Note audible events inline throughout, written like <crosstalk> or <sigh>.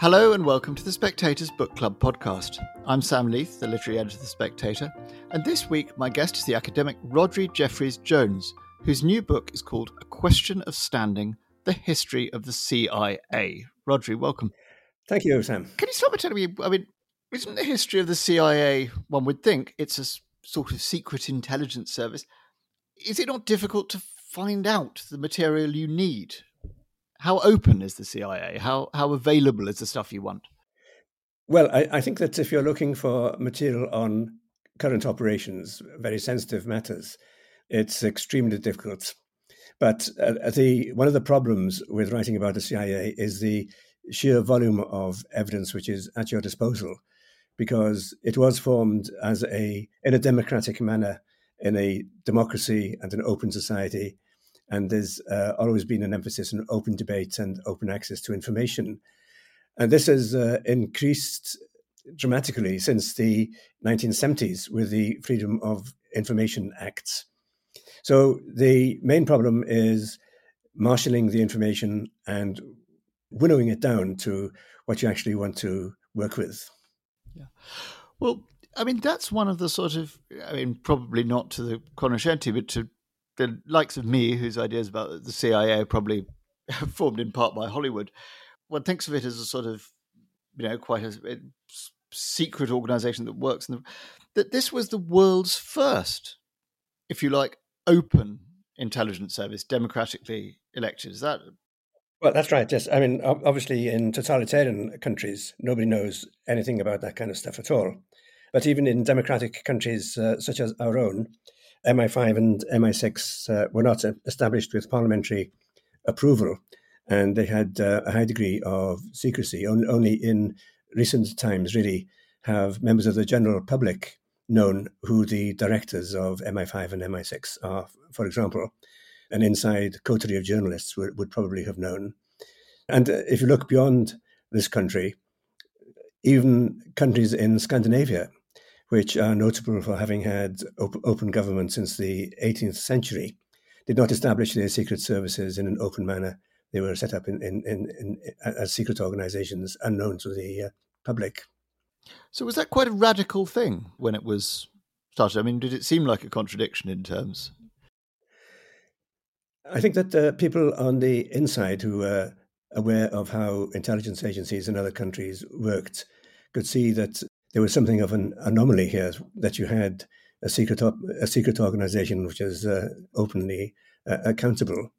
Hello and welcome to the Spectator's Book Club podcast. I'm Sam Leith, the literary editor of The Spectator, and this week my guest is the academic Rhodri Jeffreys-Jones, whose new book is called A Question of Standing The History of the CIA. Rhodri, welcome. Thank you, Sam. Can you start by telling me? I mean, isn't the history of the CIA, one would think, it's a sort of secret intelligence service? Is it not difficult to find out the material you need how open is the CIA? How how available is the stuff you want? Well, I, I think that if you're looking for material on current operations, very sensitive matters, it's extremely difficult. But uh, the one of the problems with writing about the CIA is the sheer volume of evidence which is at your disposal, because it was formed as a in a democratic manner in a democracy and an open society and there's uh, always been an emphasis on open debate and open access to information. And this has uh, increased dramatically since the 1970s with the Freedom of Information Acts. So the main problem is marshalling the information and winnowing it down to what you actually want to work with. Yeah. Well, I mean, that's one of the sort of, I mean, probably not to the cognoscenti, but to the likes of me, whose ideas about the CIA are probably <laughs> formed in part by Hollywood, one thinks of it as a sort of, you know, quite a, a secret organization that works. The, that this was the world's first, if you like, open intelligence service, democratically elected. Is that? Well, that's right. Yes, I mean, obviously, in totalitarian countries, nobody knows anything about that kind of stuff at all. But even in democratic countries uh, such as our own, MI5 and MI6 uh, were not established with parliamentary approval, and they had uh, a high degree of secrecy. Only in recent times, really, have members of the general public known who the directors of MI5 and MI6 are. For example, an inside coterie of journalists would, would probably have known. And uh, if you look beyond this country, even countries in Scandinavia which are notable for having had op- open government since the 18th century, did not establish their secret services in an open manner. They were set up in, in, in, in as secret organizations unknown to the uh, public. So, was that quite a radical thing when it was started? I mean, did it seem like a contradiction in terms? I think that uh, people on the inside who were aware of how intelligence agencies in other countries worked could see that there was something of an anomaly here that you had a secret op- a secret organization which is uh, openly uh, accountable.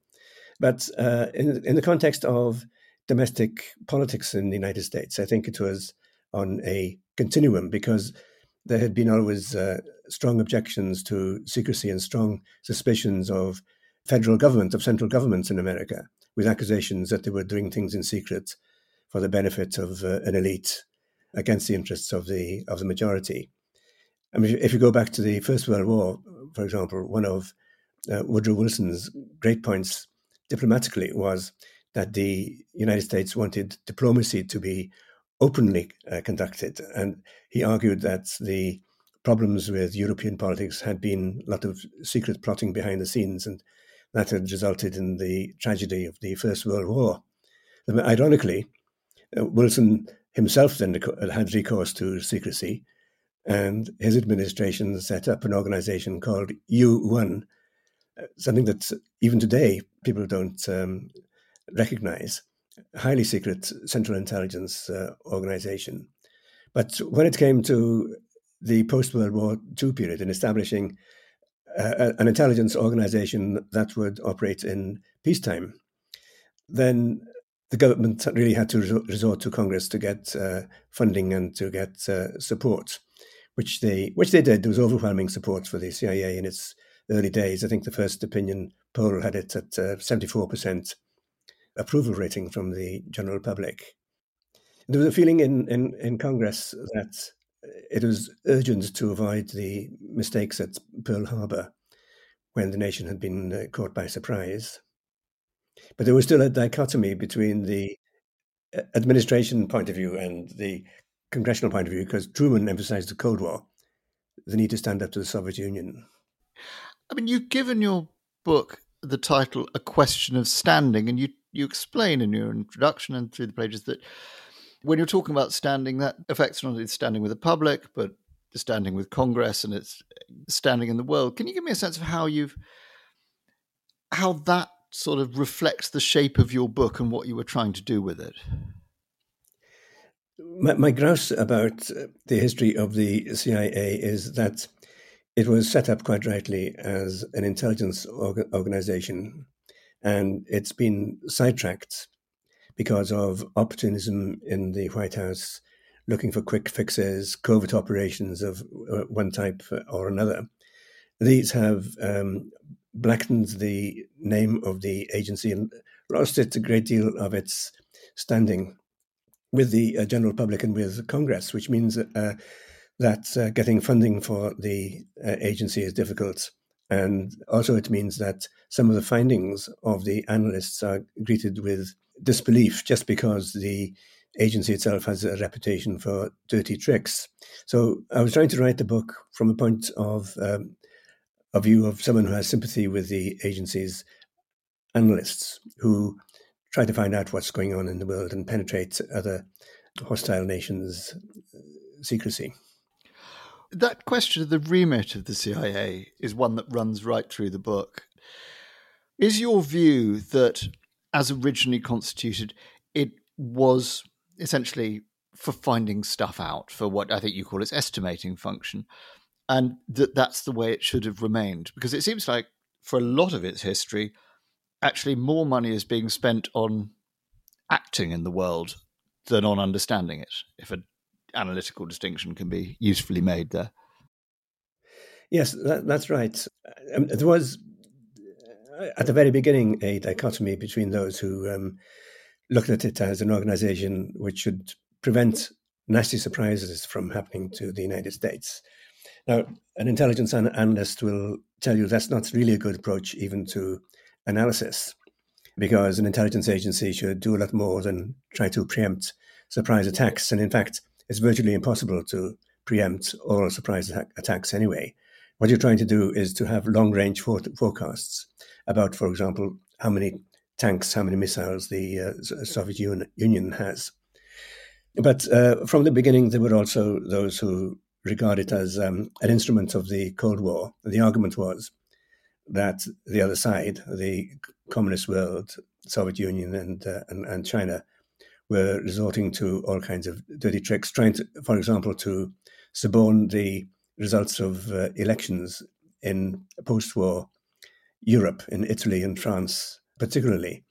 But uh, in in the context of domestic politics in the United States, I think it was on a continuum because there had been always uh, strong objections to secrecy and strong suspicions of federal government of central governments in America with accusations that they were doing things in secret for the benefit of uh, an elite against the interests of the of the majority. I mean, if you go back to the First World War, for example, one of uh, Woodrow Wilson's great points diplomatically was that the United States wanted diplomacy to be openly uh, conducted, and he argued that the problems with European politics had been a lot of secret plotting behind the scenes, and that had resulted in the tragedy of the First World War. ironically, uh, Wilson himself then had recourse to secrecy, and his administration set up an organization called U1, uh, something that even today people don't um, recognize, highly secret Central Intelligence uh, organization. But when it came to the post World War II period in establishing uh, an intelligence organization that would operate in peacetime, then the government really had to resort to Congress to get uh, funding and to get uh, support, which they which they did. There was overwhelming support for the CIA in its early days. I think the first opinion poll had it at uh, seventy four percent approval rating from the general public. There was a feeling in, in, in Congress that it was urgent to avoid the mistakes at Pearl Harbor when the nation had been uh, caught by surprise. But there was still a dichotomy between the uh, administration point of view and the congressional point of view, because Truman emphasized the Cold War, the need to stand up to the Soviet Union. I mean, you've given your book the title "A Question of Standing," and you you explain in your introduction and through the pages that when you're talking about standing, that affects not only standing with the public, but the standing with Congress and its standing in the world. Can you give me a sense of how you've how that sort of reflects the shape of your book and what you were trying to do with it? My, my grouse about the history of the CIA is that it was set up quite rightly as an intelligence orga- organization, and it's been sidetracked because of opportunism in the White House, looking for quick fixes, covert operations of uh, one type or another. These have um, blackened the name of the agency and lost it a great deal of its standing with the uh, general public and with Congress, which means uh, that uh, getting funding for the uh, agency is difficult. And also, it means that some of the findings of the analysts are greeted with disbelief just because the agency itself has a reputation for dirty tricks. So, I was trying to write the book from a point of um, a view of someone who has sympathy with the agency's analysts who try to find out what's going on in the world and penetrate other hostile nations' secrecy. That question of the remit of the CIA is one that runs right through the book. Is your view that, as originally constituted, it was essentially for finding stuff out, for what I think you call its estimating function, and that that's the way it should have remained? Because it seems like for a lot of its history, actually more money is being spent on acting in the world than on understanding it. If an analytical distinction can be usefully made there. Yes, that, that's right. Um, there was at the very beginning a dichotomy between those who um, looked at it as an organization which should prevent nasty surprises from happening to the United States. Now, an intelligence analyst will tell you that's not really a good approach, even to analysis, because an intelligence agency should do a lot more than try to preempt surprise attacks. And in fact, it's virtually impossible to preempt all surprise attack- attacks anyway. What you're trying to do is to have long range for- forecasts about, for example, how many tanks, how many missiles the uh, Soviet Union has. But uh, from the beginning, there were also those who regard it as um, an instrument of the Cold War. The argument was that the other side, the communist world, Soviet Union and, uh, and, and China, were resorting to all kinds of dirty tricks, trying to, for example, to suborn the results of uh, elections in post-war Europe, in Italy and France, particularly.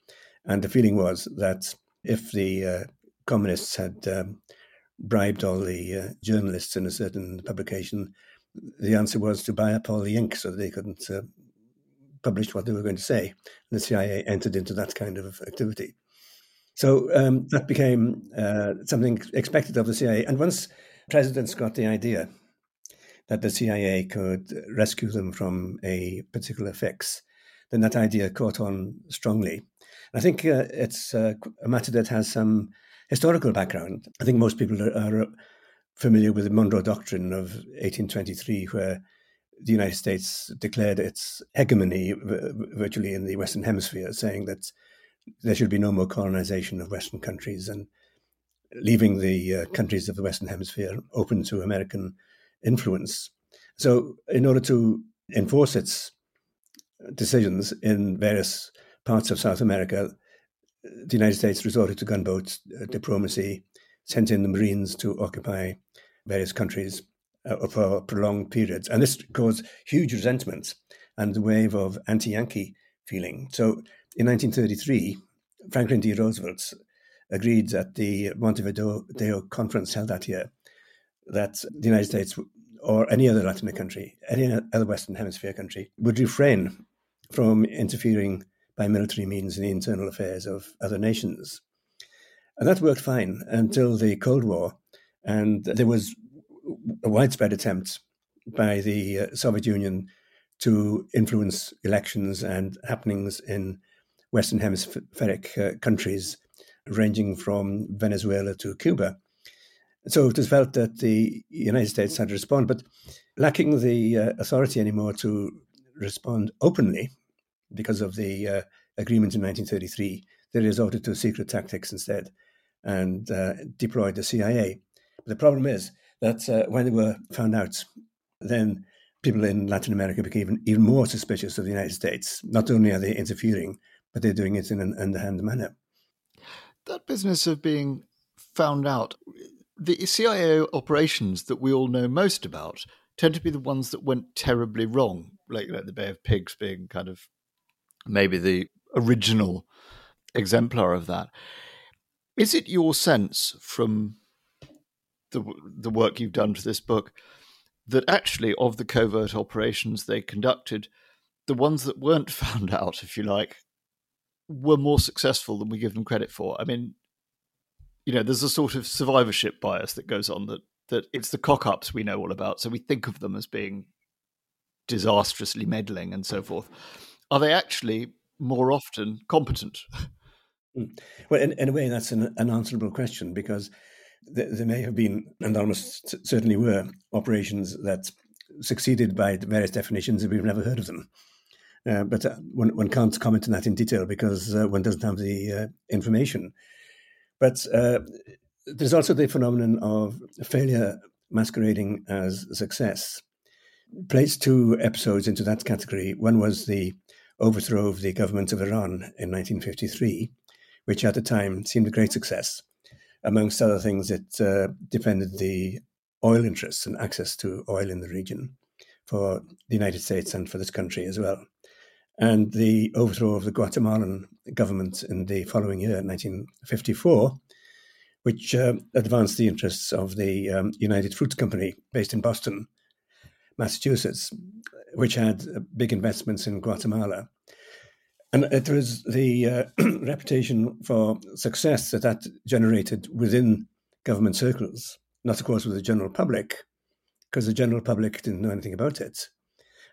And the feeling was that if the uh, communists had um, bribed all the uh, journalists in a certain publication, the answer was to buy up all the ink so they couldn't uh, publish what they were going to say. And the CIA entered into that kind of activity. So um, that became uh, something expected of the CIA. And once presidents got the idea that the CIA could rescue them from a particular fix, then that idea caught on strongly. I think uh, it's uh, a matter that has some historical background. I think most people are, are familiar with the Monroe Doctrine of 1823, where the United States declared its hegemony virtually in the Western Hemisphere, saying that there should be no more colonization of Western countries and leaving the uh, countries of the Western Hemisphere open to American influence. So, in order to enforce its decisions in various parts of South America, the United States resorted to gunboat uh, diplomacy, sent in the Marines to occupy various countries uh, for prolonged periods. And this caused huge resentment and a wave of anti Yankee feeling. So in 1933, Franklin D. Roosevelt agreed at the Montevideo conference held that year that the United States or any other Latin country, any other Western Hemisphere country, would refrain from interfering by military means in the internal affairs of other nations. And that worked fine until the Cold War. And there was a widespread attempt by the uh, Soviet Union to influence elections and happenings in Western Hemispheric uh, countries, ranging from Venezuela to Cuba. So it was felt that the United States had to respond, but lacking the uh, authority anymore to respond openly because of the uh, agreement in 1933, they resorted to secret tactics instead. and uh, deployed the CIA. But the problem is that uh, when they were found out, then people in Latin America became even, even more suspicious of the United States. Not only are they interfering, but they're doing it in an underhand manner. That business of being found out, the CIA operations that we all know most about tend to be the ones that went terribly wrong, like, like the Bay of Pigs being kind of maybe the original exemplar of that. Is it your sense from the the work you've done for this book that actually of the covert operations they conducted, the ones that weren't <laughs> found out, if you like, were more successful than we give them credit for? I mean, you know, there's a sort of survivorship bias that goes on that that it's the cock ups we know all about, so we think of them as being disastrously meddling and so forth. Are they actually more often competent? Hmm. Well, in, in a way, that's an unanswerable question because th- there may have been, and almost certainly were, operations that succeeded by various definitions, and we've never heard of them. Uh, but uh, one, one, can't comment on that in detail because uh, one doesn't have the uh, information. But uh, there's also the phenomenon of failure masquerading as success. Placed two episodes into that category. One was the overthrow of the government of Iran in 1953, which at the time seemed a great success. Amongst other things, it uh, defended the oil interests and access to oil in the region for the United States and for this country as well. And the overthrow of the Guatemalan government in the following year, 1954, which uh, advanced the interests of the um, United Fruit Company based in Boston, Massachusetts, which had uh, big investments in Guatemala. And it was the uh, <clears throat> reputation for success that that generated within government circles, not, of course, with the general public, because the general public didn't know anything about it.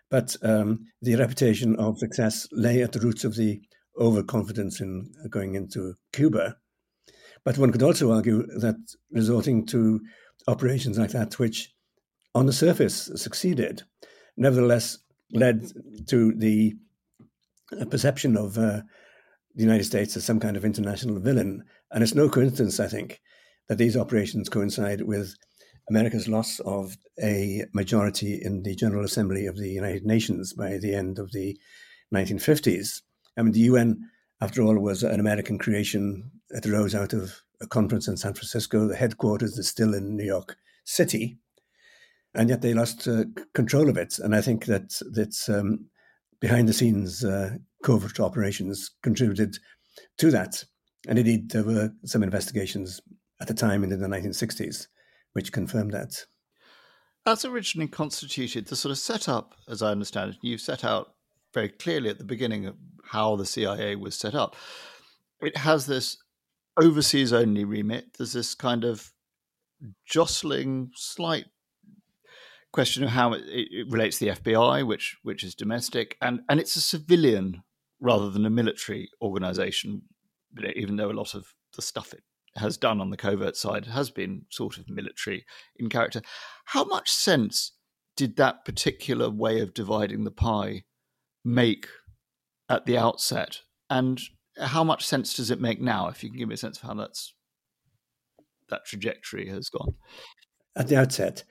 But um, the reputation of success lay at the roots of the overconfidence in going into Cuba. But one could also argue that resorting to operations like that, which on the surface succeeded, nevertheless led to the perception of uh, the United States as some kind of international villain. And it's no coincidence, I think, that these operations coincide with America's loss of a majority in the General Assembly of the United Nations by the end of the 1950s. I mean, the UN, after all, was an American creation. It arose out of a conference in San Francisco. The headquarters is still in New York City and yet they lost uh, control of it. And I think that that's um, behind the scenes uh, covert operations contributed to that. And indeed, there were some investigations at the time in the 1960s which confirmed that. As originally constituted, the sort of setup, as I understand it, you set out very clearly at the beginning of how the CIA was set up. It has this overseas only remit. There's this kind of jostling, slight question of how it, it, relates to the FBI, which which is domestic, and and it's a civilian rather than a military organization. Even though a lot of the stuff it has done on the covert side has been sort of military in character, how much sense did that particular way of dividing the pie make at the outset, and how much sense does it make now? If you can give me a sense of how that's that trajectory has gone. At the outset,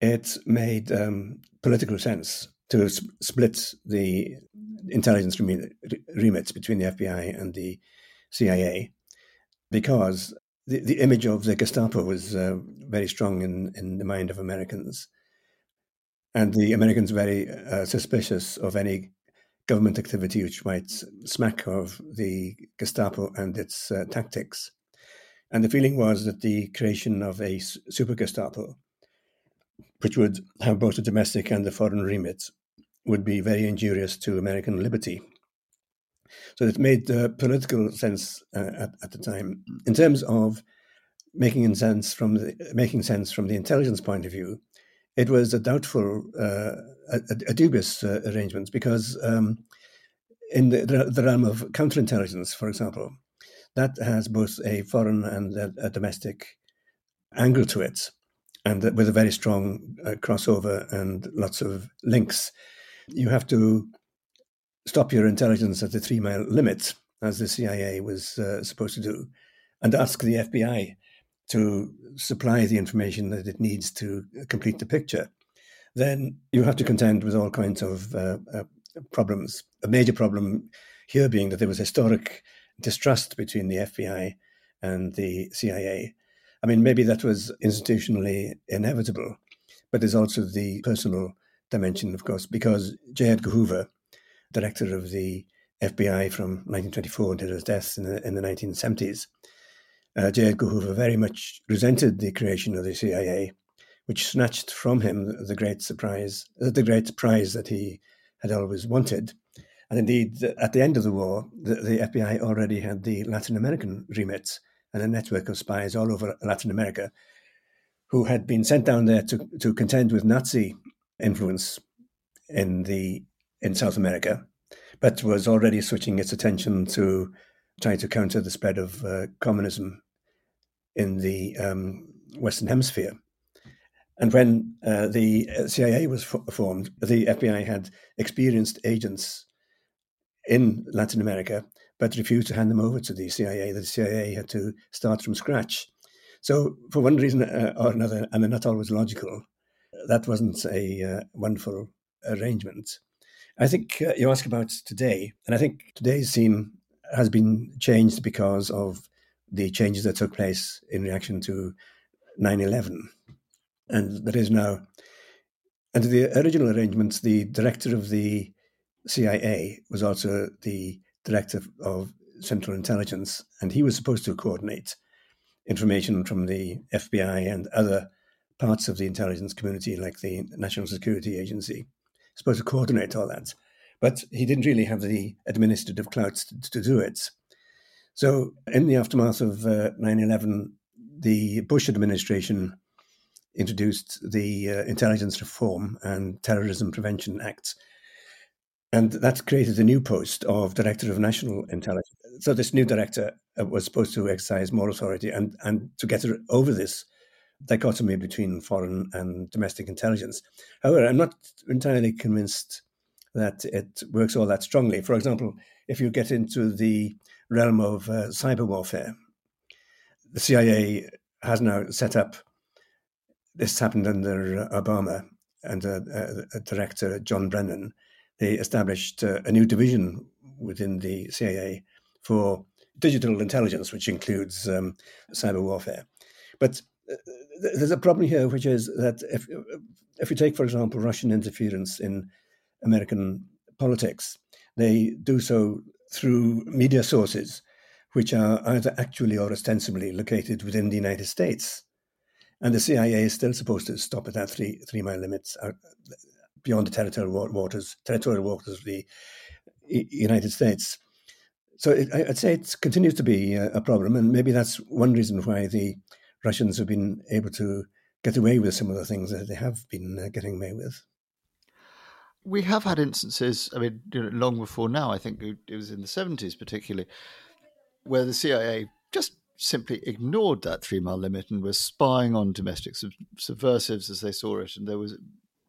it made um, political sense to sp- split the intelligence remits between the FBI and the CIA because the, the image of the Gestapo was uh, very strong in, in the mind of Americans. And the Americans were very uh, suspicious of any government activity which might smack of the Gestapo and its uh, tactics. And the feeling was that the creation of a super Gestapo which would have both the domestic and the foreign remit, would be very injurious to American liberty. So it made uh, political sense uh, at, at the time. In terms of making sense from the, making sense from the intelligence point of view, it was a doubtful, uh, a, a, dubious uh, arrangement because um, in the, the, realm of counterintelligence, for example, that has both a foreign and a, a domestic angle to it and with a very strong uh, crossover and lots of links. You have to stop your intelligence at the three mile limit, as the CIA was uh, supposed to do. and ask the FBI to supply the information that it needs to complete the picture, then you have to contend with all kinds of uh, uh, problems. A major problem here being that there was historic distrust between the FBI and the CIA. I mean, maybe that was institutionally inevitable, but there's also the personal dimension, of course, because J. Edgar Hoover, director of the FBI from 1924 until his death in the, in the 1970s, uh, J. Edgar Hoover very much resented the creation of the CIA, which snatched from him the great surprise, uh, the great prize that he had always wanted. And indeed, at the end of the war, the, the FBI already had the Latin American remit and a network of spies all over Latin America who had been sent down there to, to contend with Nazi influence in the in South America, but was already switching its attention to trying to counter the spread of uh, communism in the um, Western Hemisphere. And when uh, the CIA was formed, the FBI had experienced agents in Latin America, but refused to hand them over to the CIA. The CIA had to start from scratch. So, for one reason uh, or another, and they're not always logical, that wasn't a uh, wonderful arrangement. I think uh, you ask about today, and I think today's scene has been changed because of the changes that took place in reaction to 9 11. And there is now, under the original arrangements, the director of the CIA was also the director of Central Intelligence, and he was supposed to coordinate information from the FBI and other parts of the intelligence community, like the National Security Agency, supposed to coordinate all that. But he didn't really have the administrative clout to, to do it. So, in the aftermath of uh, 9 11, the Bush administration introduced the uh, Intelligence Reform and Terrorism Prevention Acts. And that created a new post of Director of National Intelligence. So, this new director uh, was supposed to exercise more authority and, and to get over this dichotomy between foreign and domestic intelligence. However, I'm not entirely convinced that it works all that strongly. For example, if you get into the realm of uh, cyber warfare. The CIA has now set up, this happened under uh, Obama and uh, uh, Director John Brennan. They established uh, a new division within the CIA for digital intelligence, which includes um, cyber warfare. But uh, there's a problem here, which is that if, if you take, for example, Russian interference in American politics, they do so through media sources which are either actually or ostensibly located within the United States. And the CIA is still supposed to stop at that three three mile limits out, beyond the territorial waters territorial waters of the United States. So it, I'd say it continues to be a problem, and maybe that's one reason why the Russians have been able to get away with some of the things that they have been uh, getting away with we have had instances. I mean, long before now. I think it was in the seventies, particularly, where the CIA just simply ignored that three mile limit and was spying on domestic sub- subversives as they saw it. And there was,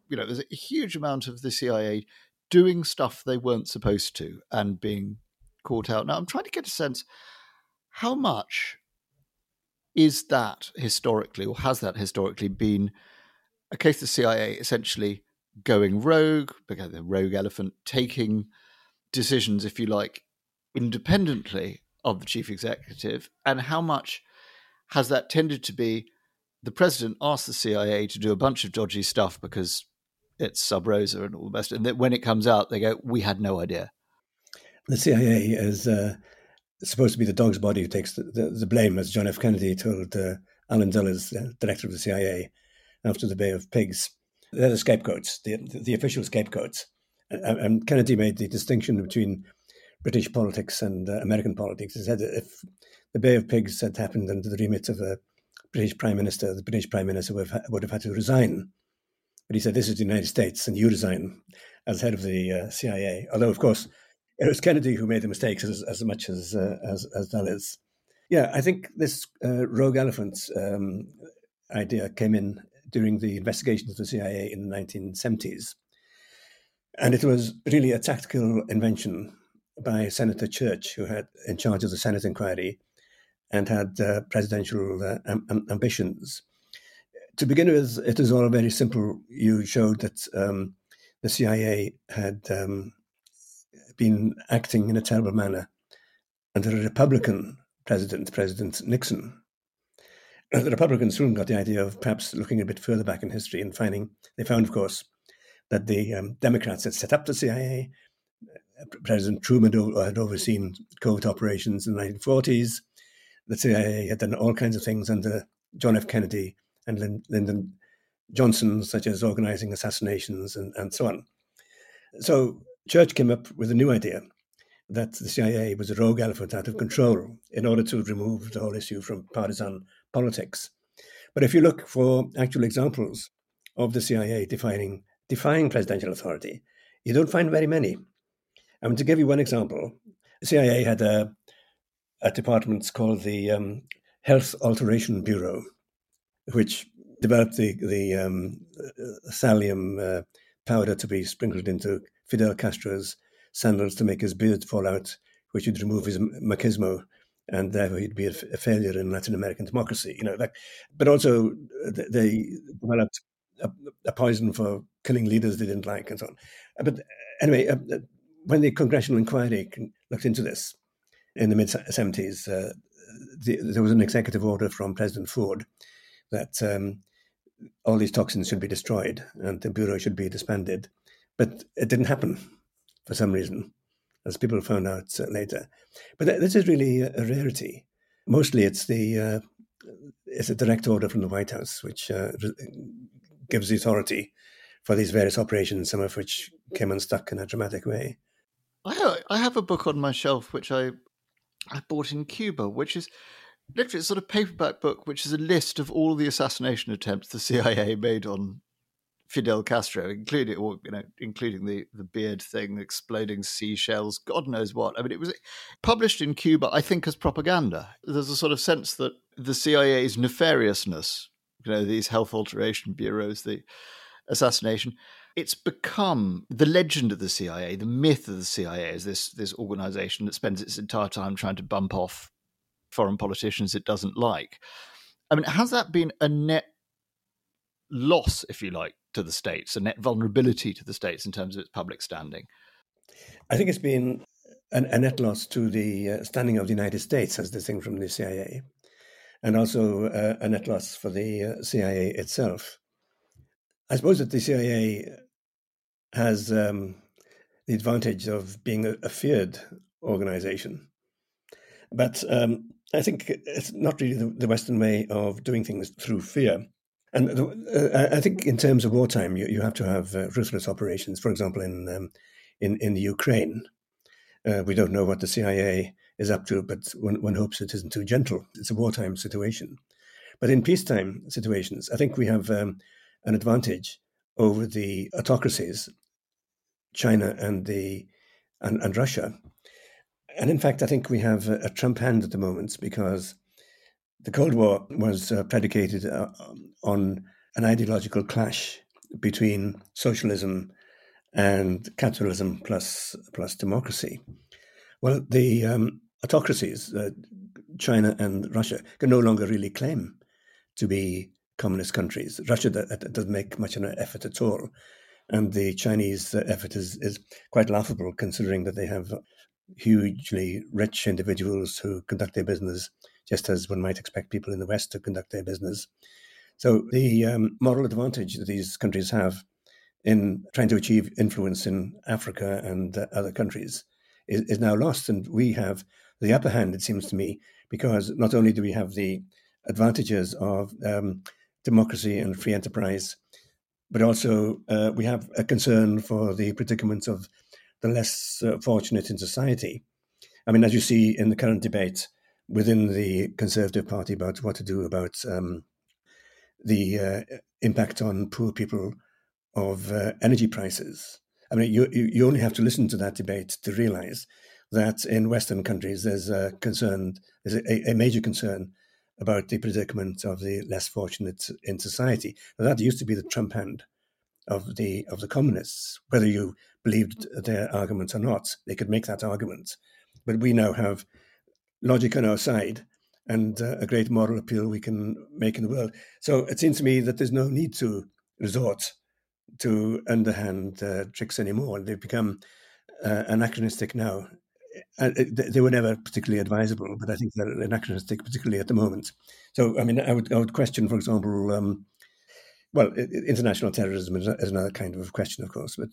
you know, there's a huge amount of the CIA doing stuff they weren't supposed to and being caught out. Now, I'm trying to get a sense how much is that historically, or has that historically been a case of the CIA essentially going rogue, becoming the rogue elephant, taking decisions, if you like, independently of the chief executive, and how much has that tended to be the president asked the CIA to do a bunch of dodgy stuff because it's sub rosa and all the best, and that when it comes out, they go, "We had no idea." The CIA is uh, supposed to be the dog's body who takes the, the, the blame, as John F. Kennedy told uh, Allen Dulles, the director of the CIA, after the Bay of Pigs. They're the scapegoats, the, the official scapegoats. And Kennedy made the distinction between British politics and uh, American politics. He said that if the Bay of Pigs had happened under the remit of a British Prime Minister, the British Prime Minister would have, would have had to resign. But he said, This is the United States, and you resign as head of the uh, CIA. Although, of course, it was Kennedy who made the mistakes as, as much as, uh, as, as Dulles. Yeah, I think this uh, rogue elephant um, idea came in during the investigations of the CIA in the 1970s. And it was really a tactical invention by Senator Church, who had in charge of the Senate inquiry, and had uh, presidential uh, am- ambitions. To begin with, it is all very simple. You showed that um, the CIA had um, been acting in a terrible manner under a Republican president, President Nixon. The Republicans soon got the idea of perhaps looking a bit further back in history and finding, they found, of course, that the um, Democrats had set up the CIA. President Truman had overseen covert operations in the 1940s. The CIA had done all kinds of things under John F. Kennedy and Lyndon Johnson, such as organizing assassinations and, and so on. So Church came up with a new idea that the CIA was a rogue elephant out of control in order to remove the whole issue from partisan politics. But if you look for actual examples of the CIA defining defying presidential authority, you don't find very many. I mean, to give you one example, the CIA had a, a department called the um, Health Alteration Bureau, which developed the the um, uh, thallium uh, powder to be sprinkled into Fidel Castro's sandals to make his beard fall out, which would remove his machismo, and therefore he'd be a, failure in Latin American democracy. You know, like, but also uh, they developed a, a, poison for killing leaders they didn't like, and so on. Uh, but anyway, uh, when the congressional inquiry looked into this in the mid 70s, uh, the, there was an executive order from President Ford that um, all these toxins should be destroyed and the bureau should be disbanded. But it didn't happen for some reason, as people found out uh, later. But this is really a rarity. Mostly, it's the uh, it's a direct order from the White House, which uh, gives the authority for these various operations, some of which came unstuck in a dramatic way. I I have a book on my shelf which I I bought in Cuba, which is literally a sort of paperback book, which is a list of all the assassination attempts the CIA made on Fidel Castro, including or you know, including the the beard thing, exploding seashells, God knows what. I mean, it was published in Cuba, I think, as propaganda. There's a sort of sense that the CIA's nefariousness, you know, these health alteration bureaus, the assassination, it's become the legend of the CIA, the myth of the CIA is this this organization that spends its entire time trying to bump off foreign politicians it doesn't like. I mean, has that been a net loss, if you like, to the states, a net vulnerability to the states in terms of its public standing? I think it's been an, a net loss to the uh, standing of the United States as distinct from the CIA, and also uh, a net loss for the uh, CIA itself. I suppose that the CIA has um, the advantage of being a, a feared organization, but um, I think it's not really the, the Western way of doing things through fear. And uh, I think in terms of wartime, you, you have to have uh, ruthless operations. For example, in um, in in the Ukraine, uh, we don't know what the CIA is up to, but one, one hopes it isn't too gentle. It's a wartime situation. But in peacetime situations, I think we have um, an advantage over the autocracies, China and the and, and Russia. And in fact, I think we have a, Trump hand at the moment because the Cold War was uh, predicated uh, on an ideological clash between socialism and capitalism plus plus democracy. Well, the um, autocracies, uh, China and Russia, can no longer really claim to be communist countries. Russia doesn't make much of an effort at all, and the Chinese uh, effort is is quite laughable considering that they have hugely rich individuals who conduct their business just as one might expect people in the West to conduct their business. So the um, moral advantage that these countries have in trying to achieve influence in Africa and uh, other countries is, is now lost. And we have the upper hand, it seems to me, because not only do we have the advantages of um, democracy and free enterprise, but also uh, we have a concern for the predicament of the less uh, fortunate in society. I mean, as you see in the current debate within the Conservative Party about what to do about um, the uh, impact on poor people of uh, energy prices. I mean, you, you only have to listen to that debate to realize that in Western countries there's a concern, there's a, a major concern about the predicament of the less fortunate in society. Now, that used to be the Trump hand of the of the communists. Whether you believed their arguments or not, they could make that argument. But we now have logic on our side, and uh, a great moral appeal we can make in the world. So it seems to me that there's no need to resort to underhand uh, tricks anymore. They've become uh, anachronistic now. Uh, they were never particularly advisable, but I think they're anachronistic, particularly at the moment. So, I mean, I would, I would question, for example, um, well, international terrorism is another kind of question, of course, but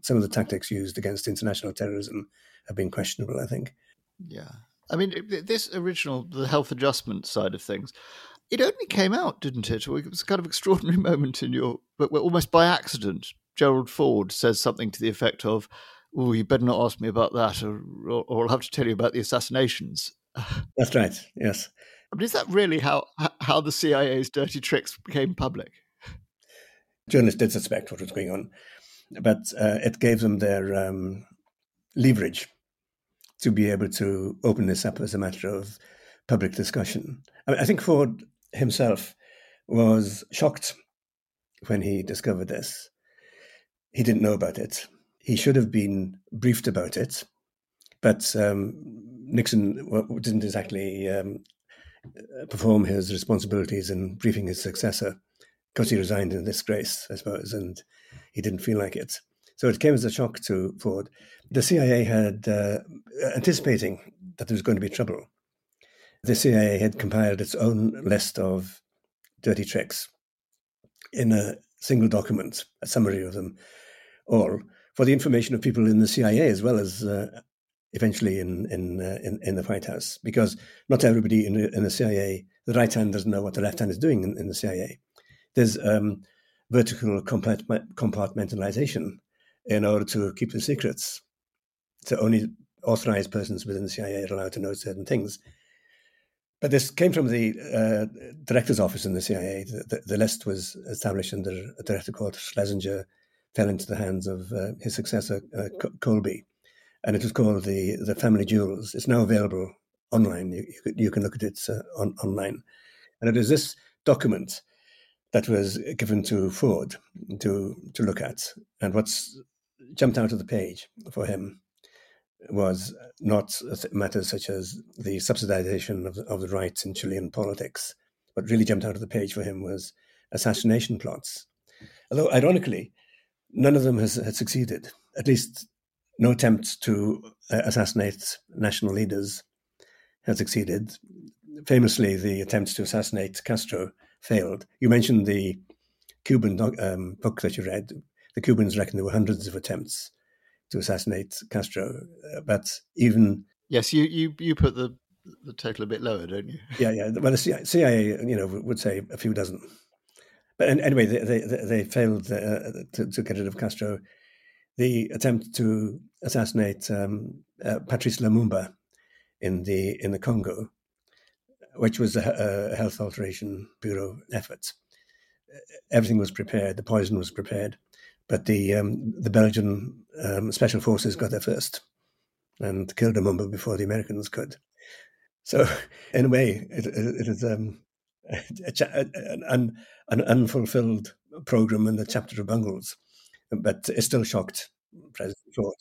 some of the tactics used against international terrorism have been questionable, I think. Yeah. I mean, this original, the health adjustment side of things, it only came out, didn't it? It was a kind of extraordinary <laughs> moment in your, but almost by accident, Gerald Ford says something to the effect of, "Oh, you better not ask me about that, or, or, or I'll have to tell you about the assassinations." <laughs> That's right. Yes. I mean, is that really how how the CIA's dirty tricks became public? Journalists did suspect what was going on, but uh, it gave them their um, leverage to be able to open this up as a matter of public discussion. I, mean, I think Ford himself was shocked when he discovered this. He didn't know about it. He should have been briefed about it, but um, Nixon didn't exactly um, perform his responsibilities in briefing his successor because he resigned in disgrace, I suppose, and he didn't feel like it. So it came as a shock to Ford. The CIA had, uh, anticipating that there was going to be trouble, the CIA had compiled its own list of dirty tricks in a single document, a summary of them all, for the information of people in the CIA as well as uh, eventually in in, uh, in, in the White House, because not everybody in, in the CIA, the right hand doesn't know what the left hand is doing in, in the CIA. There's um, vertical compartmentalization in order to keep the secrets. So only authorized persons within the CIA are allowed to know certain things. But this came from the uh, director's office in the CIA. The, the, the, list was established under a director called Schlesinger, fell into the hands of uh, his successor, uh, Colby. And it was called the, the Family Jewels. It's now available online. You, you, you can look at it uh, on, online. And it is this document that was given to Ford to, to look at. And what's jumped out of the page for him was not matters such as the subsidization of the, of the right in Chilean politics. What really jumped out of the page for him was assassination plots. Although, ironically, none of them has, has succeeded. At least, no attempt to uh, assassinate national leaders has succeeded. Famously, the attempts to assassinate Castro failed. You mentioned the Cuban um, book that you read. The Cubans reckon there were hundreds of attempts to assassinate Castro. Uh, but even yes, you you you put the the total a bit lower, don't you? Yeah, yeah. Well, the CIA, you know, would say a few dozen. But anyway, they they, they failed uh, to, to, get rid of Castro. The attempt to assassinate um, uh, Patrice Lumumba in the in the Congo, which was a, a health alteration bureau efforts. Everything was prepared. The poison was prepared but the um, the Belgian um, special forces got there first and killed Lumumba before the Americans could. So, <laughs> in a way, it, it is um, <laughs> an, an unfulfilled program in the chapter of Bungles, but it still shocked President Ford.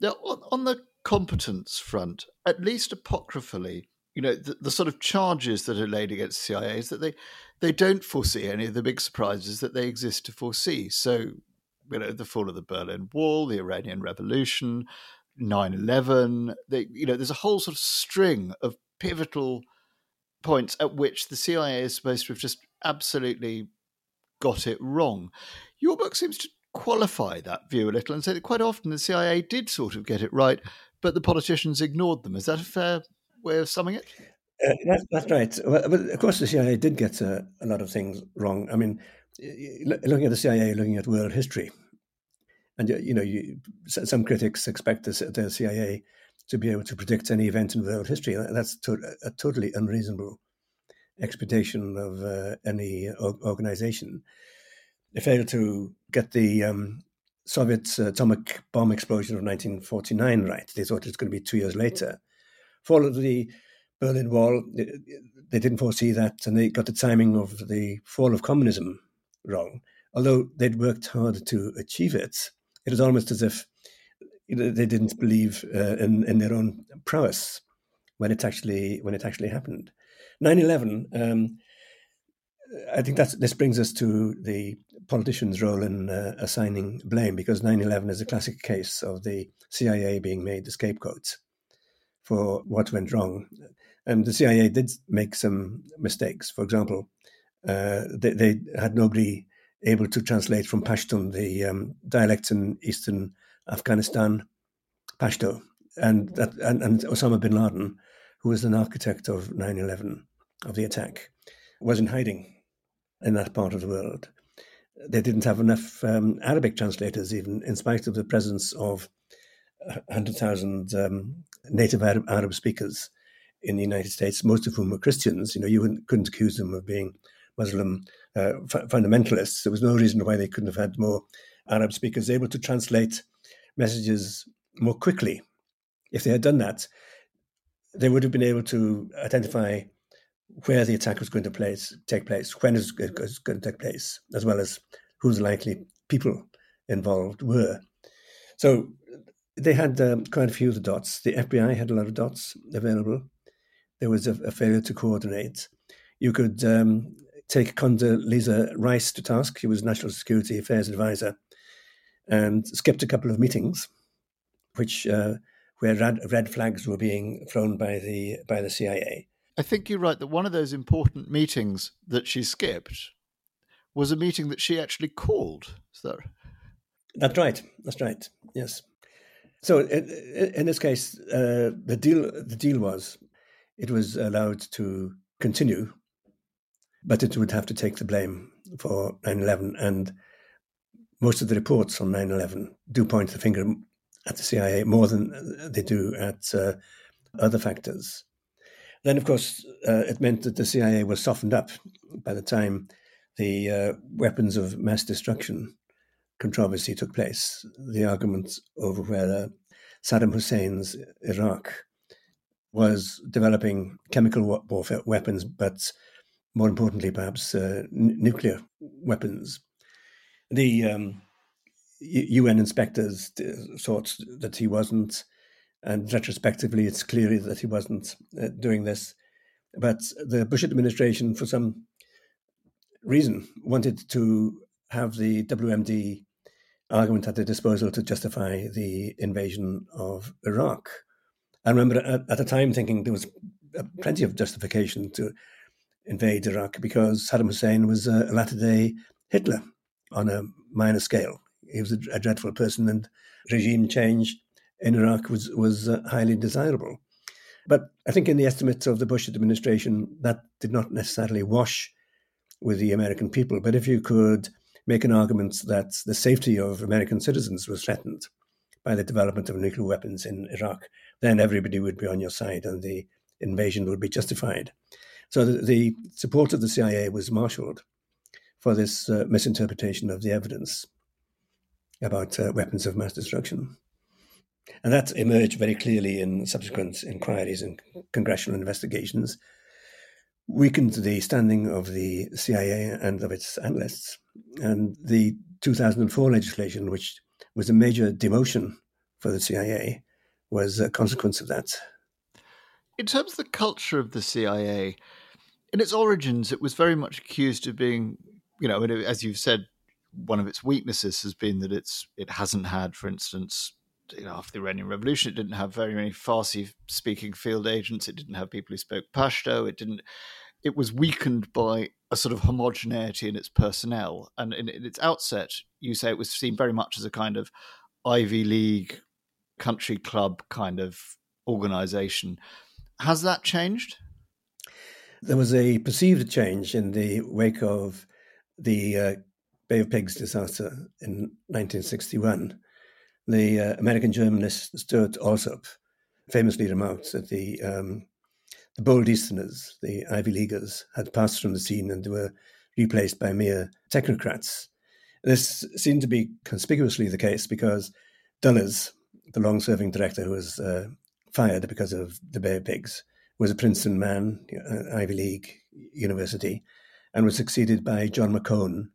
Now, on the competence front, at least apocryphally, you know, the, the, sort of charges that are laid against the CIA is that they they don't foresee any of the big surprises that they exist to foresee. So, you know, the fall of the Berlin Wall, the Iranian Revolution, 9-11, they, you know, there's a whole sort of string of pivotal points at which the CIA is supposed to have just absolutely got it wrong. Your book seems to qualify that view a little and say that quite often the CIA did sort of get it right, but the politicians ignored them. Is that a fair way of summing it? Uh, that, that's right. Well, but of course, the CIA did get uh, a lot of things wrong. I mean, looking at the CIA, looking at world history, and you know, you, some critics expect the, the, CIA to be able to predict any event in world history. That's to, a totally unreasonable expectation of uh, any organization. They failed to get the um, Soviet atomic bomb explosion of 1949 right. They thought it was going to be two years later. Fall of the Berlin Wall, they didn't foresee that, and they got the timing of the fall of communism wrong. Although they'd worked hard to achieve it, it was almost as if they didn't believe uh, in, in their own prowess when it actually when it actually happened. 9/11. Um, I think that's this brings us to the politician's role in uh, assigning blame because 9/11 is a classic case of the CIA being made the scapegoat for what went wrong. And the CIA did make some mistakes. For example, uh, they, they, had nobody able to translate from Pashtun, the um, dialect in eastern Afghanistan, Pashto, and, that, and, and Osama bin Laden, who was an architect of 9 11, of the attack, was in hiding in that part of the world. They didn't have enough um, Arabic translators, even in spite of the presence of 100,000 um, native Arab, Arab, speakers in the United States, most of whom were Christians. You know, you couldn't accuse them of being Muslim uh, f- fundamentalists. There was no reason why they couldn't have had more Arab speakers able to translate messages more quickly. If they had done that, they would have been able to identify where the attack was going to place, take place, when it was going to take place, as well as who the likely people involved were. So they had um, quite a few of the dots. The FBI had a lot of dots available. There was a, a failure to coordinate. You could um, take Condoleezza Rice to task. She was National Security Affairs Advisor and skipped a couple of meetings, which uh, where red, red flags were being thrown by the by the CIA. I think you're right that one of those important meetings that she skipped was a meeting that she actually called. Is that? That's right. That's right. Yes. So in, in this case, uh, the deal the deal was it was allowed to continue, but it would have to take the blame for 9/11, and most of the reports on 9/11 do point the finger at the CIA more than they do at uh, other factors. Then, of course, uh, it meant that the CIA was softened up by the time the uh, weapons of mass destruction controversy took place. The argument over whether Saddam Hussein's Iraq was developing chemical warfare weapons, but more importantly, perhaps uh, n- nuclear weapons. The um, UN inspectors thought that he wasn't and retrospectively, it's clear that he wasn't uh, doing this. But the Bush administration, for some reason, wanted to have the WMD argument at their disposal to justify the invasion of Iraq. I remember at, at the time thinking there was uh, plenty of justification to invade Iraq because Saddam Hussein was a latter day Hitler on a minor scale. He was a, a dreadful person, and regime change in Iraq was was uh, highly desirable. But I think in the estimates of the Bush administration, that did not necessarily wash with the American people. But if you could make an argument that the safety of American citizens was threatened by the development of nuclear weapons in Iraq, then everybody would be on your side and the invasion would be justified. So the, the support of the CIA was marshaled for this uh, misinterpretation of the evidence about uh, weapons of mass destruction. And that emerged very clearly in subsequent inquiries and congressional investigations, weakened the standing of the CIA and of its analysts. And the 2004 legislation, which was a major demotion for the CIA, was a consequence of that. In terms of the culture of the CIA, in its origins, it was very much accused of being, you know, as you've said, one of its weaknesses has been that it's it hasn't had, for instance, you know, after the Iranian Revolution, it didn't have very many Farsi speaking field agents. It didn't have people who spoke Pashto. It didn't. It was weakened by a sort of homogeneity in its personnel. And in, in its outset, you say it was seen very much as a kind of Ivy League country club kind of organization. Has that changed? There was a perceived change in the wake of the uh, Bay of Pigs disaster in 1961 the uh, American journalist Stewart Alsop famously remarked that the um, the bold Easterners, the Ivy Leaguers, had passed from the scene and were replaced by mere technocrats. This seemed to be conspicuously the case because Dulles, the long serving director who was uh, fired because of the Bay of Pigs, was a Princeton man, uh, Ivy League University, and was succeeded by John McCone,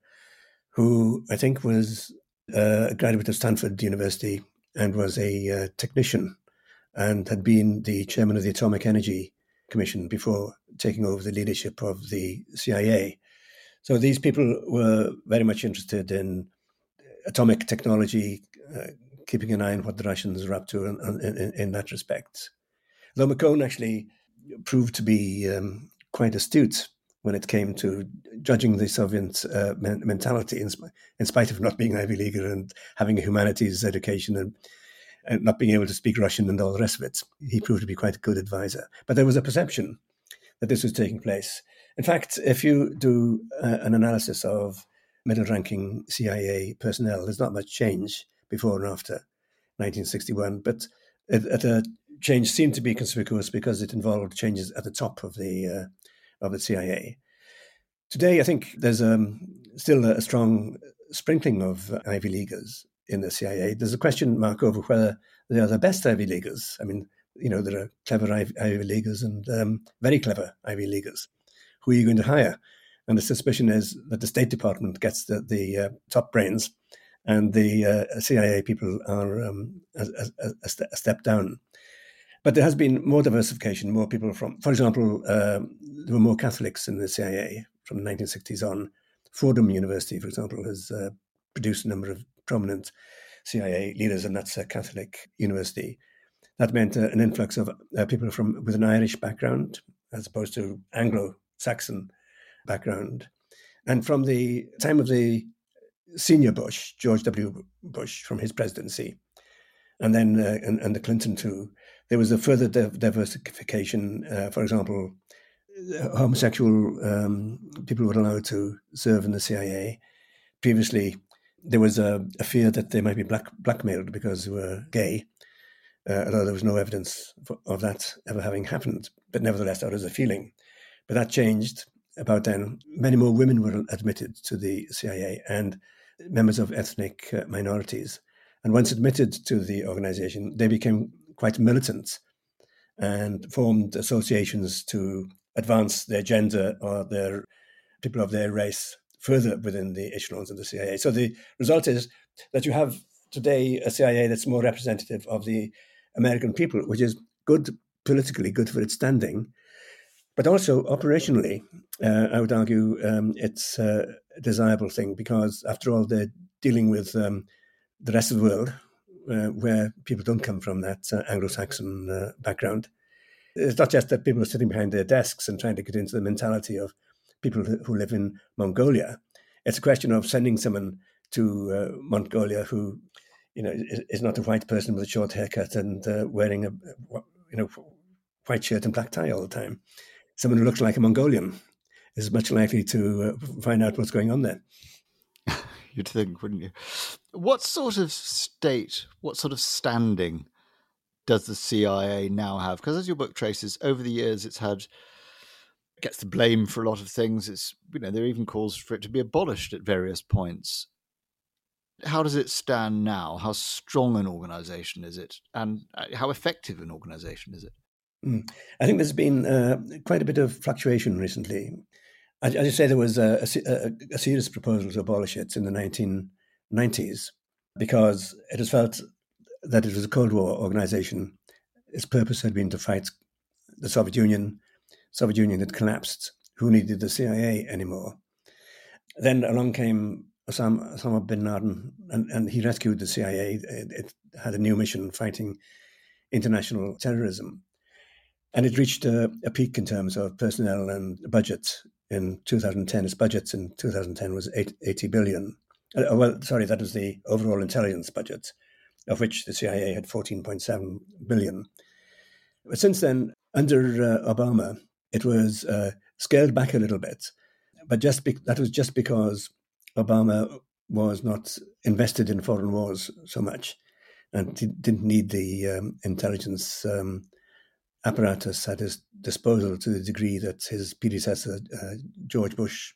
who I think was uh, a graduate of Stanford University and was a uh, technician and had been the chairman of the Atomic Energy Commission before taking over the leadership of the CIA. So these people were very much interested in atomic technology, uh, keeping an eye on what the Russians are up to in, in, in that respect. Though McCone actually proved to be um, quite astute when it came to judging the Soviet uh, mentality, in, in, spite of not being Ivy Leaguer and having a humanities education and, not being able to speak Russian and all the rest of it. He proved to be quite a good advisor. But there was a perception that this was taking place. In fact, if you do uh, an analysis of middle ranking CIA personnel, there's not much change before and after 1961. But it, it, a change seemed to be conspicuous because it involved changes at the top of the uh, of the CIA. Today, I think there's um, still a strong sprinkling of Ivy Leaguers in the CIA. There's a question mark over whether they are the best Ivy Leaguers. I mean, you know, there are clever Ivy, Leaguers and um, very clever Ivy Leaguers. Who are you going to hire? And the suspicion is that the State Department gets the, the uh, top brains and the uh, CIA people are um, a, a, a, step down. But there has been more diversification, more people from, for example, uh, there were more Catholics in the CIA from the 1960s on. Fordham University, for example, has uh, produced a number of prominent CIA leaders, and that's a Catholic university. That meant uh, an influx of uh, people from with an Irish background as opposed to Anglo-Saxon background. And from the time of the senior Bush, George W. Bush, from his presidency, and then uh, and, and, the Clinton too, there was a further diversification. Uh, for example, homosexual um, people were allowed to serve in the CIA. Previously, there was a, a fear that they might be black, blackmailed because they were gay, uh, although there was no evidence of that ever having happened. But nevertheless, that was a feeling. But that changed about then. Many more women were admitted to the CIA and members of ethnic uh, minorities. And once admitted to the organization, they became quite militant and formed associations to advance their gender or their people of their race further within the echelons of the CIA. So the result is that you have today a CIA that's more representative of the American people, which is good politically, good for its standing, but also operationally, uh, I would argue um, it's a desirable thing because, after all, they're dealing with um, the rest of the world uh, where people don't come from that uh, Anglo-Saxon uh, background. It's not just that people are sitting behind their desks and trying to get into the mentality of people who live in Mongolia. It's a question of sending someone to uh, Mongolia who, you know, is, is, not a white person with a short haircut and uh, wearing a, you know, white shirt and black tie all the time. Someone who looks like a Mongolian is much likely to uh, find out what's going on there. <laughs> You'd think, wouldn't you? What sort of state, what sort of standing does the CIA now have? Because as your book traces, over the years it's had gets the blame for a lot of things. It's you know there are even calls for it to be abolished at various points. How does it stand now? How strong an organization is it, and uh, how effective an organization is it? Mm. I think there's been uh, quite a bit of fluctuation recently. As you say, there was a, a, a serious proposal to abolish it in the 1990s because it was felt that it was a Cold War organization. Its purpose had been to fight the Soviet Union. Soviet Union had collapsed. Who needed the CIA anymore? Then along came Osama, Osama bin Laden, and, and he rescued the CIA. It, it, had a new mission fighting international terrorism. And it reached a, a peak in terms of personnel and budget in 2010. Its budget in 2010 was 80 billion. Uh, well, sorry, that was the overall intelligence budget, of which the CIA had 14.7 billion. But since then, under uh, Obama, it was uh, scaled back a little bit. But just be- that was just because Obama was not invested in foreign wars so much and didn't need the um, intelligence um, apparatus at his disposal to the degree that his predecessor, uh, George Bush,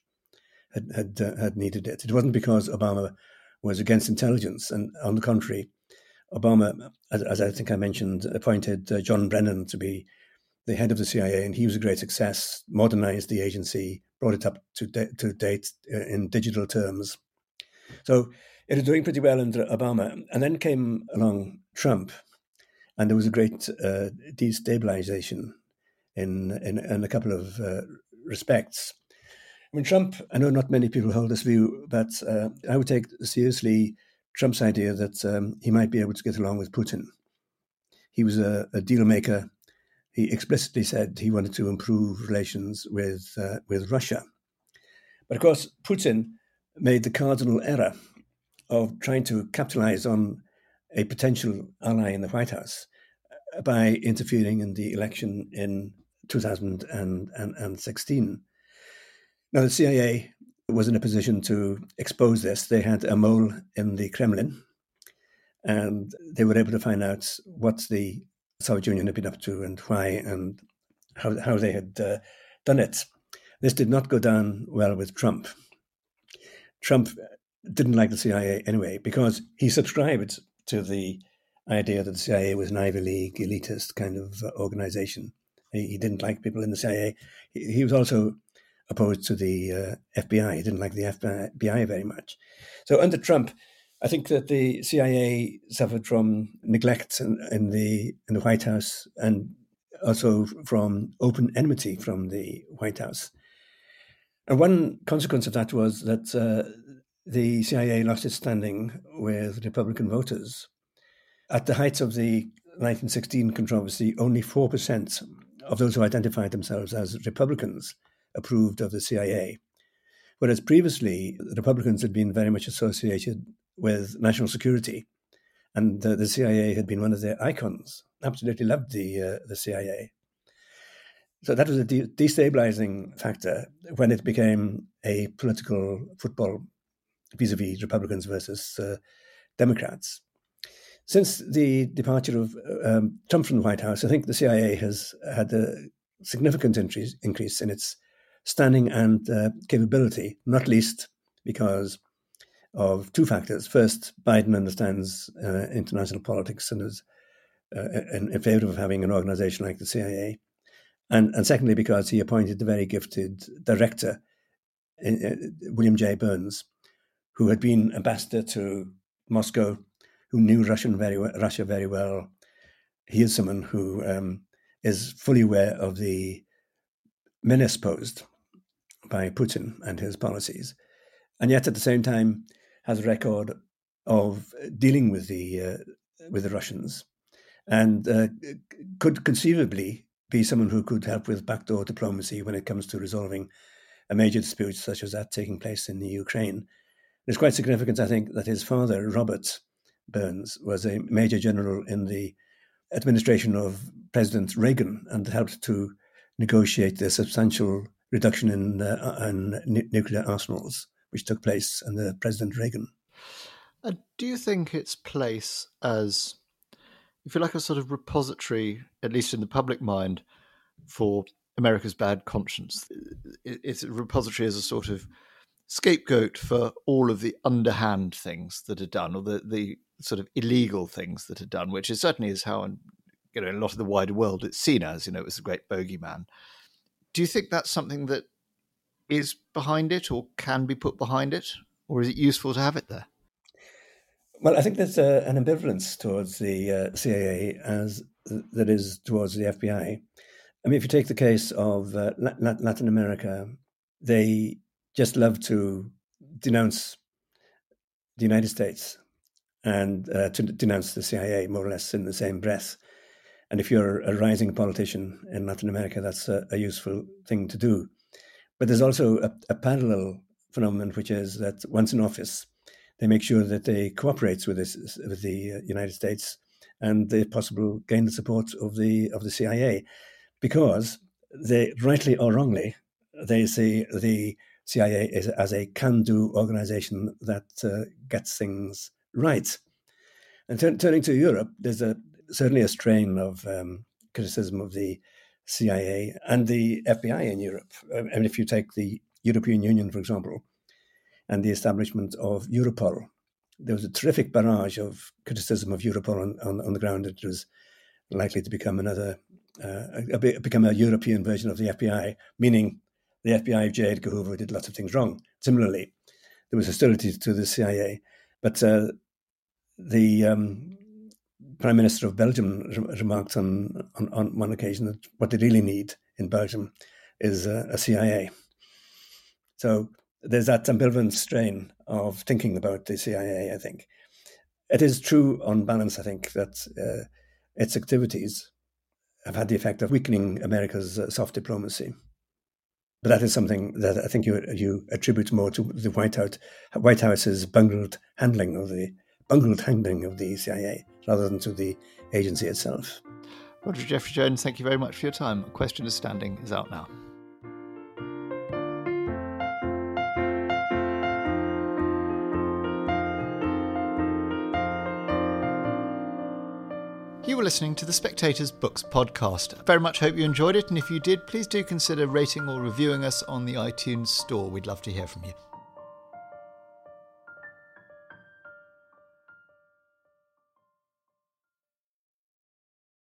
had had, uh, had needed it. It wasn't because Obama was against intelligence, and on the contrary, Obama, as, as I think I mentioned, appointed uh, John Brennan to be the head of the CIA, and he was a great success. Modernized the agency, brought it up to de- to date uh, in digital terms. So it was doing pretty well under Obama, and then came along Trump, and there was a great uh, destabilization in, in, in a couple of uh, respects. I mean, Trump, I know not many people hold this view, but uh, I would take seriously Trump's idea that um, he might be able to get along with Putin. He was a, a, deal maker. He explicitly said he wanted to improve relations with uh, with Russia. But of course, Putin made the cardinal error of trying to capitalize on a potential ally in the White House by interfering in the election in 2016. Now, the CIA was in a position to expose this. They had a mole in the Kremlin, and they were able to find out what the Soviet Union had been up to and why and how, how they had uh, done it. This did not go down well with Trump. Trump didn't like the CIA anyway because he subscribed to the idea that the CIA was an Ivy League elitist kind of uh, organization. He, he, didn't like people in the CIA. He, he was also opposed to the uh, FBI. He didn't like the FBI very much. So under Trump, I think that the CIA suffered from neglect in, in the in the White House and also from open enmity from the White House. And one consequence of that was that uh, the CIA lost its standing with Republican voters. At the height of the 1916 controversy, only 4% of those who identified themselves as Republicans approved of the CIA. Whereas previously, Republicans had been very much associated with national security, and uh, the CIA had been one of their icons. Absolutely loved the uh, the CIA. So that was a de- destabilizing factor when it became a political football vis-a-vis Republicans versus uh, Democrats. Since the departure of um, Trump from the White House, I think the CIA has had a significant increase, increase in its standing and uh, capability, not least because of two factors. First, Biden understands uh, international politics and is uh, in, in, favor of having an organization like the CIA. And, and secondly, because he appointed the very gifted director, uh, William J. Burns, who had been ambassador to Moscow, who knew Russian very well, Russia very well. He is someone who um, is fully aware of the menace posed by Putin and his policies, and yet at the same time has a record of dealing with the uh, with the Russians, and uh, could conceivably be someone who could help with backdoor diplomacy when it comes to resolving a major dispute such as that taking place in the Ukraine. It's quite significant, I think, that his father, Robert Burns, was a major general in the administration of President Reagan and helped to negotiate the substantial reduction in, uh, in n- nuclear arsenals, which took place under President Reagan. Uh, do you think its place as, if you like, a sort of repository, at least in the public mind, for America's bad conscience? It's a repository as a sort of scapegoat for all of the underhand things that are done, or the, the sort of illegal things that are done, which is certainly is how, you know, in a lot of the wider world it's seen as, you know, it was a great bogeyman. Do you think that's something that is behind it or can be put behind it? Or is it useful to have it there? Well, I think there's uh, an ambivalence towards the uh, CIA as that is towards the FBI. I mean, if you take the case of uh, Latin America, they just love to denounce the United States and uh, to denounce the CIA more or less in the same breath. And if you're a rising politician in Latin America, that's a, a useful thing to do. But there's also a, a, parallel phenomenon, which is that once in office, they make sure that they cooperate with this with the uh, United States, and if possible, gain the support of the of the CIA, because they rightly or wrongly they see the CIA is, as a can-do organization that uh, gets things right. And t- turning to Europe, there's a certainly a strain of um, criticism of the CIA and the FBI in Europe. I mean, if you take the European Union, for example, and the establishment of Europol, there was a terrific barrage of criticism of Europol on, on, on the ground that it was likely to become another, uh, become a European version of the FBI, meaning the FBI of J. Edgar Hoover did lots of things wrong. Similarly, there was hostility to the CIA, but uh, the um, Prime Minister of Belgium re- remarked on, on, on one occasion that what they really need in Belgium is a, CIA. So there's that ambivalent strain of thinking about the CIA, I think. It is true, on balance, I think, that uh, its activities have had the effect of weakening America's uh, soft diplomacy. But that is something that I think you you attribute more to the White House White House's bungled handling of the bungled handling of the CIA rather than to the agency itself. Rhodri Jeffrey Jones, thank you very much for your time. Question of Standing is out now. You were listening to the Spectator's Books podcast. I very much hope you enjoyed it, and if you did, please do consider rating or reviewing us on the iTunes Store. We'd love to hear from you.